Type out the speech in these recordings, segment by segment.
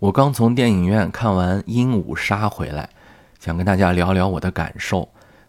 我刚从电影院看完《鹦鹉杀》回来，想跟大家聊聊我的感受。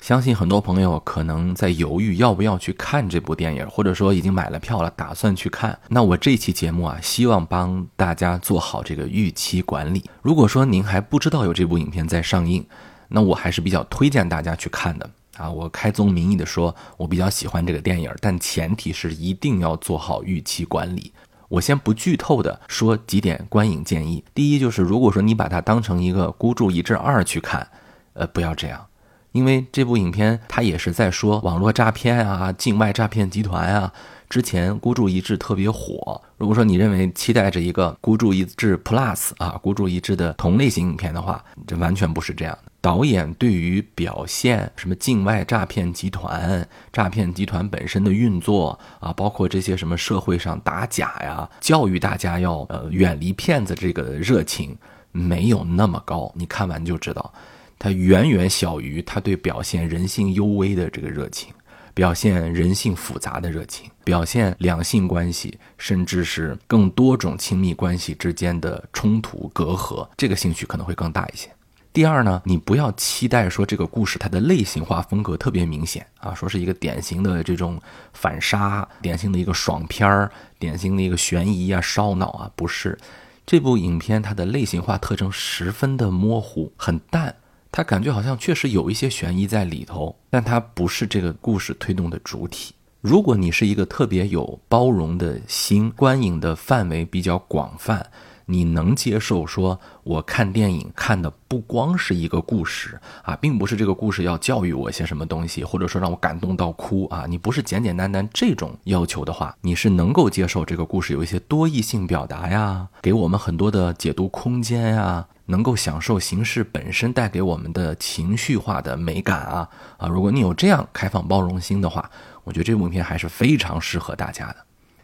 相信很多朋友可能在犹豫要不要去看这部电影，或者说已经买了票了，打算去看。那我这期节目啊，希望帮大家做好这个预期管理。如果说您还不知道有这部影片在上映，那我还是比较推荐大家去看的啊。我开宗明义的说，我比较喜欢这个电影，但前提是一定要做好预期管理。我先不剧透的说几点观影建议。第一就是，如果说你把它当成一个《孤注一掷二》去看，呃，不要这样，因为这部影片它也是在说网络诈骗啊、境外诈骗集团啊。之前《孤注一掷》特别火。如果说你认为期待着一个《孤注一掷 Plus》啊，《孤注一掷》的同类型影片的话，这完全不是这样的。导演对于表现什么境外诈骗集团、诈骗集团本身的运作啊，包括这些什么社会上打假呀，教育大家要呃远离骗子这个热情，没有那么高。你看完就知道，它远远小于他对表现人性幽微的这个热情。表现人性复杂的热情，表现两性关系，甚至是更多种亲密关系之间的冲突隔阂，这个兴趣可能会更大一些。第二呢，你不要期待说这个故事它的类型化风格特别明显啊，说是一个典型的这种反杀，典型的一个爽片儿，典型的一个悬疑啊、烧脑啊，不是。这部影片它的类型化特征十分的模糊，很淡。它感觉好像确实有一些悬疑在里头，但它不是这个故事推动的主体。如果你是一个特别有包容的心，观影的范围比较广泛，你能接受说，我看电影看的不光是一个故事啊，并不是这个故事要教育我些什么东西，或者说让我感动到哭啊，你不是简简单单这种要求的话，你是能够接受这个故事有一些多义性表达呀，给我们很多的解读空间呀。能够享受形式本身带给我们的情绪化的美感啊啊！如果你有这样开放包容心的话，我觉得这部影片还是非常适合大家的。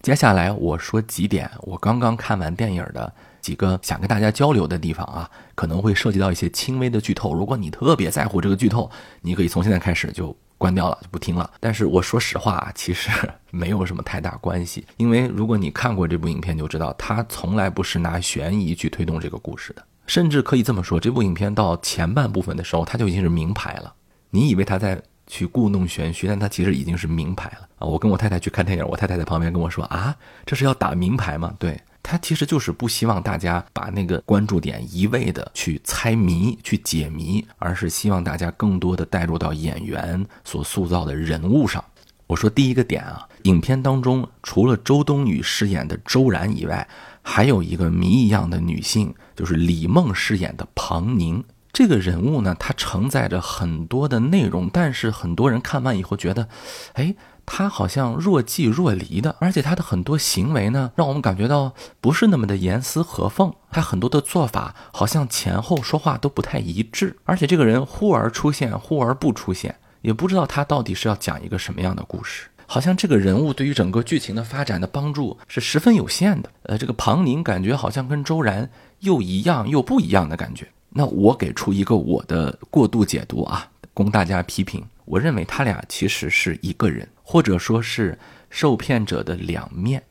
接下来我说几点我刚刚看完电影的几个想跟大家交流的地方啊，可能会涉及到一些轻微的剧透。如果你特别在乎这个剧透，你可以从现在开始就关掉了，就不听了。但是我说实话啊，其实没有什么太大关系，因为如果你看过这部影片，就知道它从来不是拿悬疑去推动这个故事的。甚至可以这么说，这部影片到前半部分的时候，它就已经是明牌了。你以为他在去故弄玄虚，但他其实已经是明牌了啊！我跟我太太去看电影，我太太在旁边跟我说：“啊，这是要打明牌吗？”对他其实就是不希望大家把那个关注点一味的去猜谜、去解谜，而是希望大家更多的带入到演员所塑造的人物上。我说第一个点啊，影片当中除了周冬雨饰演的周然以外，还有一个谜一样的女性，就是李梦饰演的庞宁。这个人物呢，她承载着很多的内容，但是很多人看完以后觉得，哎，他好像若即若离的，而且他的很多行为呢，让我们感觉到不是那么的严丝合缝。他很多的做法好像前后说话都不太一致，而且这个人忽而出现，忽而不出现，也不知道他到底是要讲一个什么样的故事。好像这个人物对于整个剧情的发展的帮助是十分有限的。呃，这个庞宁感觉好像跟周然又一样又不一样的感觉。那我给出一个我的过度解读啊，供大家批评。我认为他俩其实是一个人，或者说是受骗者的两面。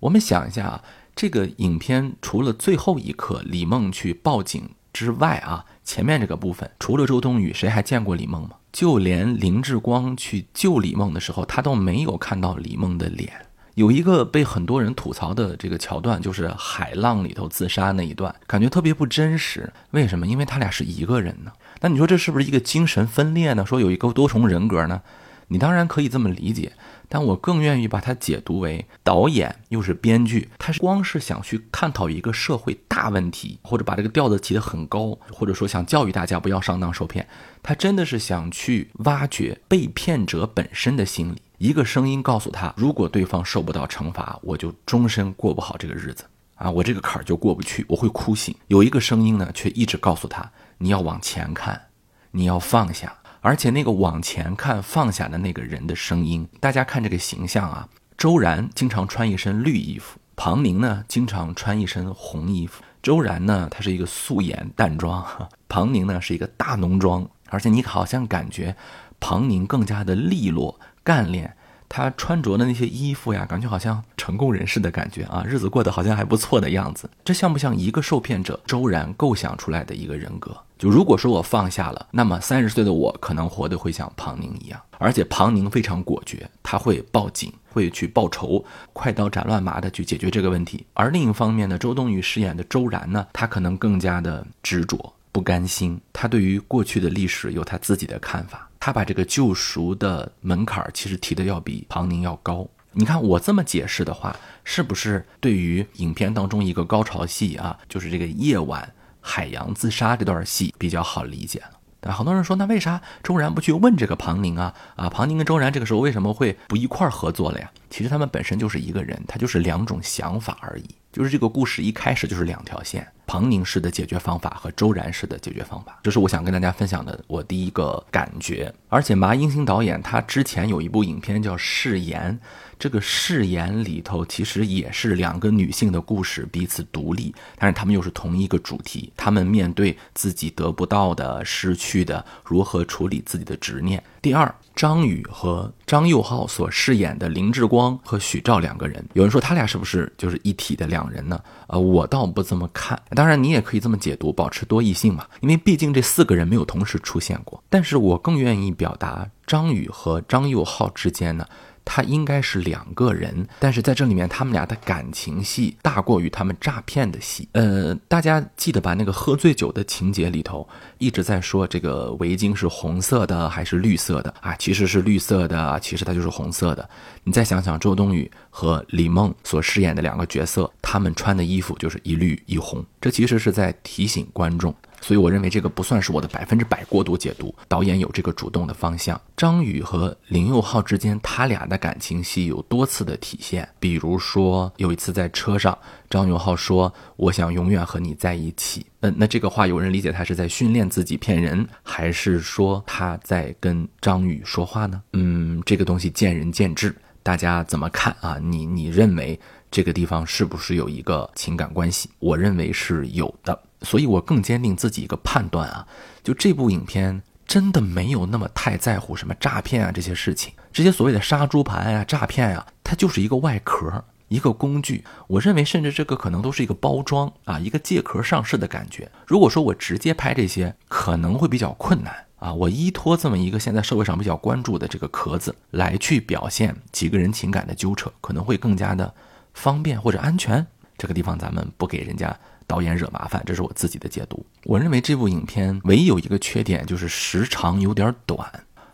我们想一下啊，这个影片除了最后一刻李梦去报警之外啊，前面这个部分除了周冬雨，谁还见过李梦吗？就连林志光去救李梦的时候，他都没有看到李梦的脸。有一个被很多人吐槽的这个桥段，就是海浪里头自杀那一段，感觉特别不真实。为什么？因为他俩是一个人呢。那你说这是不是一个精神分裂呢？说有一个多重人格呢？你当然可以这么理解。但我更愿意把它解读为导演又是编剧，他是光是想去探讨一个社会大问题，或者把这个调子提得很高，或者说想教育大家不要上当受骗。他真的是想去挖掘被骗者本身的心理。一个声音告诉他，如果对方受不到惩罚，我就终身过不好这个日子啊，我这个坎儿就过不去，我会哭醒。有一个声音呢，却一直告诉他，你要往前看，你要放下。而且那个往前看、放下的那个人的声音，大家看这个形象啊。周然经常穿一身绿衣服，庞宁呢经常穿一身红衣服。周然呢，他是一个素颜淡妆，庞宁呢是一个大浓妆。而且你好像感觉庞宁更加的利落干练，他穿着的那些衣服呀，感觉好像成功人士的感觉啊，日子过得好像还不错的样子。这像不像一个受骗者周然构想出来的一个人格？就如果说我放下了，那么三十岁的我可能活得会像庞宁一样，而且庞宁非常果决，他会报警，会去报仇，快刀斩乱麻的去解决这个问题。而另一方面呢，周冬雨饰演的周然呢，他可能更加的执着。不甘心，他对于过去的历史有他自己的看法。他把这个救赎的门槛其实提的要比庞宁要高。你看我这么解释的话，是不是对于影片当中一个高潮戏啊，就是这个夜晚海洋自杀这段戏比较好理解了？但好多人说，那为啥周然不去问这个庞宁啊？啊，庞宁跟周然这个时候为什么会不一块儿合作了呀？其实他们本身就是一个人，他就是两种想法而已。就是这个故事一开始就是两条线，庞宁式的解决方法和周然式的解决方法，这是我想跟大家分享的我第一个感觉。而且麻英兴导演他之前有一部影片叫《誓言》。这个誓言里头其实也是两个女性的故事，彼此独立，但是她们又是同一个主题。她们面对自己得不到的、失去的，如何处理自己的执念？第二，张宇和张佑浩所饰演的林志光和许照两个人，有人说他俩是不是就是一体的两人呢？呃，我倒不这么看。当然，你也可以这么解读，保持多异性嘛，因为毕竟这四个人没有同时出现过。但是我更愿意表达张宇和张佑浩之间呢。他应该是两个人，但是在这里面，他们俩的感情戏大过于他们诈骗的戏。呃，大家记得吧？那个喝醉酒的情节里头，一直在说这个围巾是红色的还是绿色的啊？其实是绿色的，其实它就是红色的。你再想想，周冬雨和李梦所饰演的两个角色，他们穿的衣服就是一绿一红，这其实是在提醒观众。所以我认为这个不算是我的百分之百过度解读，导演有这个主动的方向。张宇和林佑浩之间，他俩的感情戏有多次的体现，比如说有一次在车上，张佑浩说：“我想永远和你在一起。”嗯，那这个话有人理解他是在训练自己骗人，还是说他在跟张宇说话呢？嗯，这个东西见仁见智，大家怎么看啊？你你认为这个地方是不是有一个情感关系？我认为是有的。所以我更坚定自己一个判断啊，就这部影片真的没有那么太在乎什么诈骗啊这些事情，这些所谓的杀猪盘呀、诈骗呀，它就是一个外壳，一个工具。我认为甚至这个可能都是一个包装啊，一个借壳上市的感觉。如果说我直接拍这些，可能会比较困难啊。我依托这么一个现在社会上比较关注的这个壳子来去表现几个人情感的纠扯，可能会更加的方便或者安全。这个地方咱们不给人家。导演惹麻烦，这是我自己的解读。我认为这部影片唯一有一个缺点就是时长有点短，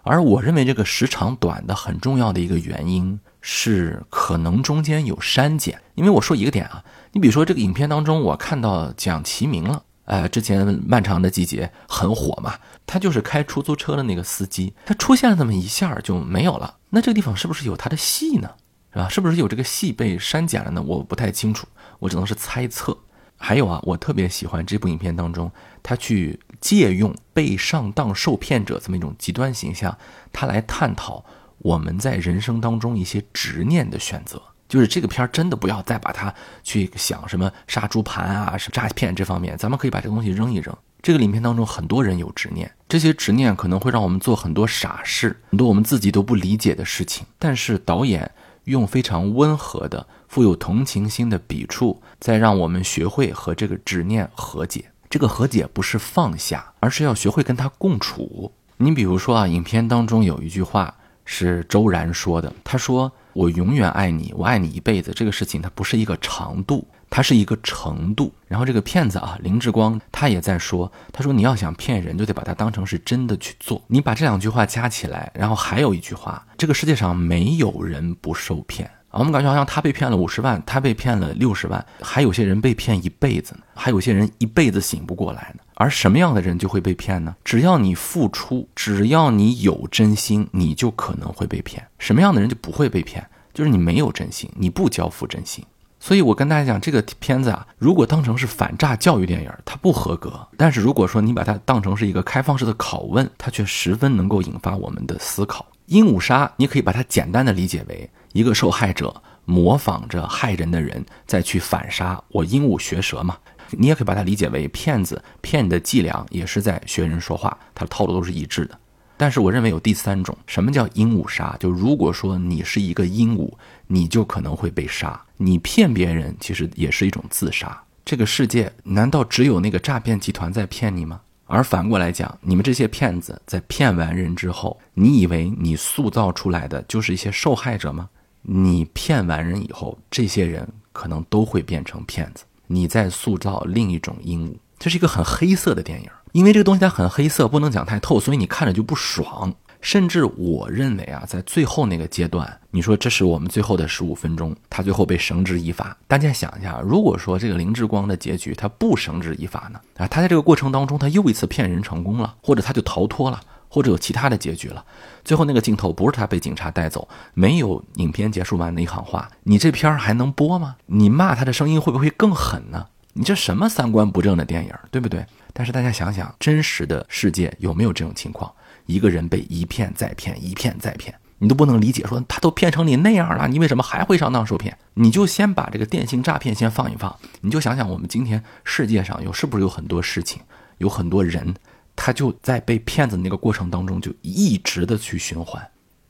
而我认为这个时长短的很重要的一个原因是可能中间有删减。因为我说一个点啊，你比如说这个影片当中，我看到蒋奇明了，呃，之前《漫长的季节》很火嘛，他就是开出租车的那个司机，他出现了那么一下就没有了。那这个地方是不是有他的戏呢？是吧？是不是有这个戏被删减了呢？我不太清楚，我只能是猜测。还有啊，我特别喜欢这部影片当中，他去借用被上当受骗者这么一种极端形象，他来探讨我们在人生当中一些执念的选择。就是这个片儿真的不要再把它去想什么杀猪盘啊、什么诈骗这方面，咱们可以把这个东西扔一扔。这个影片当中很多人有执念，这些执念可能会让我们做很多傻事，很多我们自己都不理解的事情。但是导演用非常温和的。富有同情心的笔触，再让我们学会和这个执念和解。这个和解不是放下，而是要学会跟他共处。你比如说啊，影片当中有一句话是周然说的，他说：“我永远爱你，我爱你一辈子。”这个事情它不是一个长度，它是一个程度。然后这个骗子啊，林志光他也在说，他说：“你要想骗人，就得把它当成是真的去做。”你把这两句话加起来，然后还有一句话：这个世界上没有人不受骗。我们感觉好像他被骗了五十万，他被骗了六十万，还有些人被骗一辈子呢，还有些人一辈子醒不过来呢。而什么样的人就会被骗呢？只要你付出，只要你有真心，你就可能会被骗。什么样的人就不会被骗？就是你没有真心，你不交付真心。所以我跟大家讲，这个片子啊，如果当成是反诈教育电影，它不合格；但是如果说你把它当成是一个开放式的拷问，它却十分能够引发我们的思考。鹦鹉杀，你可以把它简单的理解为。一个受害者模仿着害人的人再去反杀，我鹦鹉学舌嘛？你也可以把它理解为骗子骗你的伎俩也是在学人说话，他的套路都是一致的。但是我认为有第三种，什么叫鹦鹉杀？就如果说你是一个鹦鹉，你就可能会被杀。你骗别人，其实也是一种自杀。这个世界难道只有那个诈骗集团在骗你吗？而反过来讲，你们这些骗子在骗完人之后，你以为你塑造出来的就是一些受害者吗？你骗完人以后，这些人可能都会变成骗子。你在塑造另一种鹦鹉，这是一个很黑色的电影。因为这个东西它很黑色，不能讲太透，所以你看着就不爽。甚至我认为啊，在最后那个阶段，你说这是我们最后的十五分钟，他最后被绳之以法。大家想一下，如果说这个林志光的结局他不绳之以法呢？啊，他在这个过程当中他又一次骗人成功了，或者他就逃脱了，或者有其他的结局了。最后那个镜头不是他被警察带走，没有影片结束完那一行话，你这片儿还能播吗？你骂他的声音会不会更狠呢？你这什么三观不正的电影，对不对？但是大家想想，真实的世界有没有这种情况？一个人被一骗再骗，一骗再骗，你都不能理解，说他都骗成你那样了，你为什么还会上当受骗？你就先把这个电信诈骗先放一放，你就想想我们今天世界上有是不是有很多事情，有很多人，他就在被骗子那个过程当中就一直的去循环。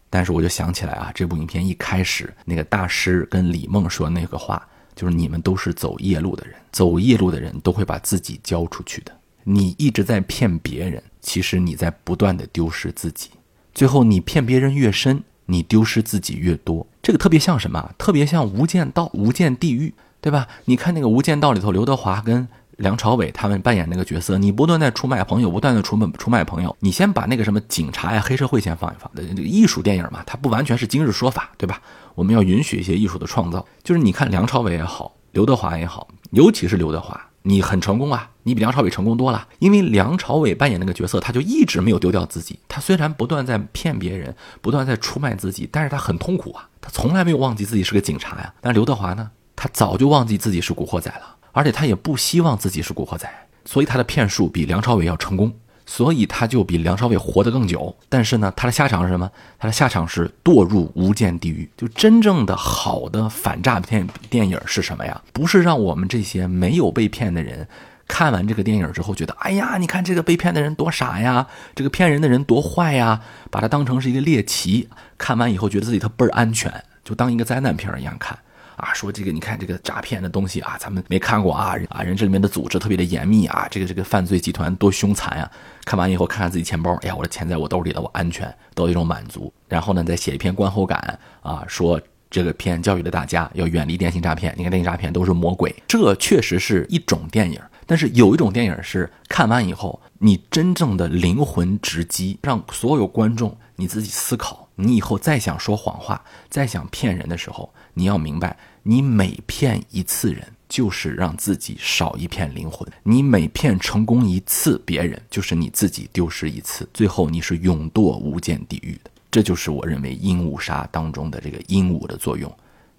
但是我就想起来啊，这部影片一开始那个大师跟李梦说那个话，就是你们都是走夜路的人，走夜路的人都会把自己交出去的。你一直在骗别人，其实你在不断的丢失自己。最后你骗别人越深，你丢失自己越多。这个特别像什么？特别像《无间道》《无间地狱》，对吧？你看那个《无间道》里头，刘德华跟梁朝伟他们扮演那个角色，你不断在出卖朋友，不断的出卖出卖朋友。你先把那个什么警察呀、黑社会先放一放。这个艺术电影嘛，它不完全是今日说法，对吧？我们要允许一些艺术的创造。就是你看梁朝伟也好，刘德华也好，尤其是刘德华。你很成功啊，你比梁朝伟成功多了。因为梁朝伟扮演那个角色，他就一直没有丢掉自己。他虽然不断在骗别人，不断在出卖自己，但是他很痛苦啊。他从来没有忘记自己是个警察呀。但刘德华呢，他早就忘记自己是古惑仔了，而且他也不希望自己是古惑仔，所以他的骗术比梁朝伟要成功。所以他就比梁朝伟活得更久，但是呢，他的下场是什么？他的下场是堕入无间地狱。就真正的好的反诈骗电影是什么呀？不是让我们这些没有被骗的人看完这个电影之后觉得，哎呀，你看这个被骗的人多傻呀，这个骗人的人多坏呀，把它当成是一个猎奇，看完以后觉得自己他倍儿安全，就当一个灾难片一样看。啊，说这个，你看这个诈骗的东西啊，咱们没看过啊啊，人这里面的组织特别的严密啊，这个这个犯罪集团多凶残呀！看完以后，看看自己钱包，哎呀，我的钱在我兜里了，我安全，得到一种满足。然后呢，再写一篇观后感啊，说这个片教育了大家要远离电信诈骗。你看电信诈骗都是魔鬼，这确实是一种电影。但是有一种电影是看完以后，你真正的灵魂直击，让所有观众你自己思考，你以后再想说谎话，再想骗人的时候。你要明白，你每骗一次人，就是让自己少一片灵魂；你每骗成功一次别人，就是你自己丢失一次。最后你是永堕无间地狱的。这就是我认为鹦鹉杀当中的这个鹦鹉的作用。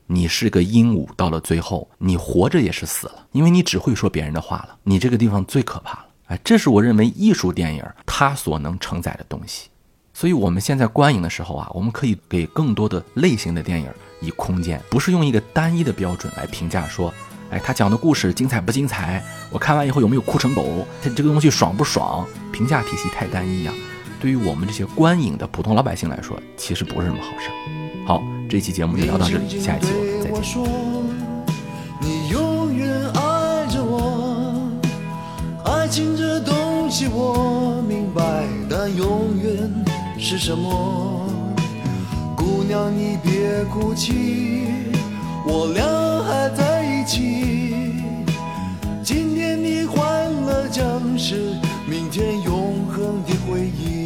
你是个鹦鹉，到了最后，你活着也是死了，因为你只会说别人的话了。你这个地方最可怕了。哎，这是我认为艺术电影它所能承载的东西。所以我们现在观影的时候啊，我们可以给更多的类型的电影。以空间，不是用一个单一的标准来评价说，哎，他讲的故事精彩不精彩？我看完以后有没有哭成狗？他这个东西爽不爽？评价体系太单一呀，对于我们这些观影的普通老百姓来说，其实不是什么好事。好，这期节目就聊到这里，下一期我们再见。你永远爱着我，爱情这东西我明白，但永远是什么？姑娘，你别哭泣，我俩还在一起。今天的欢乐将是明天永恒的回忆。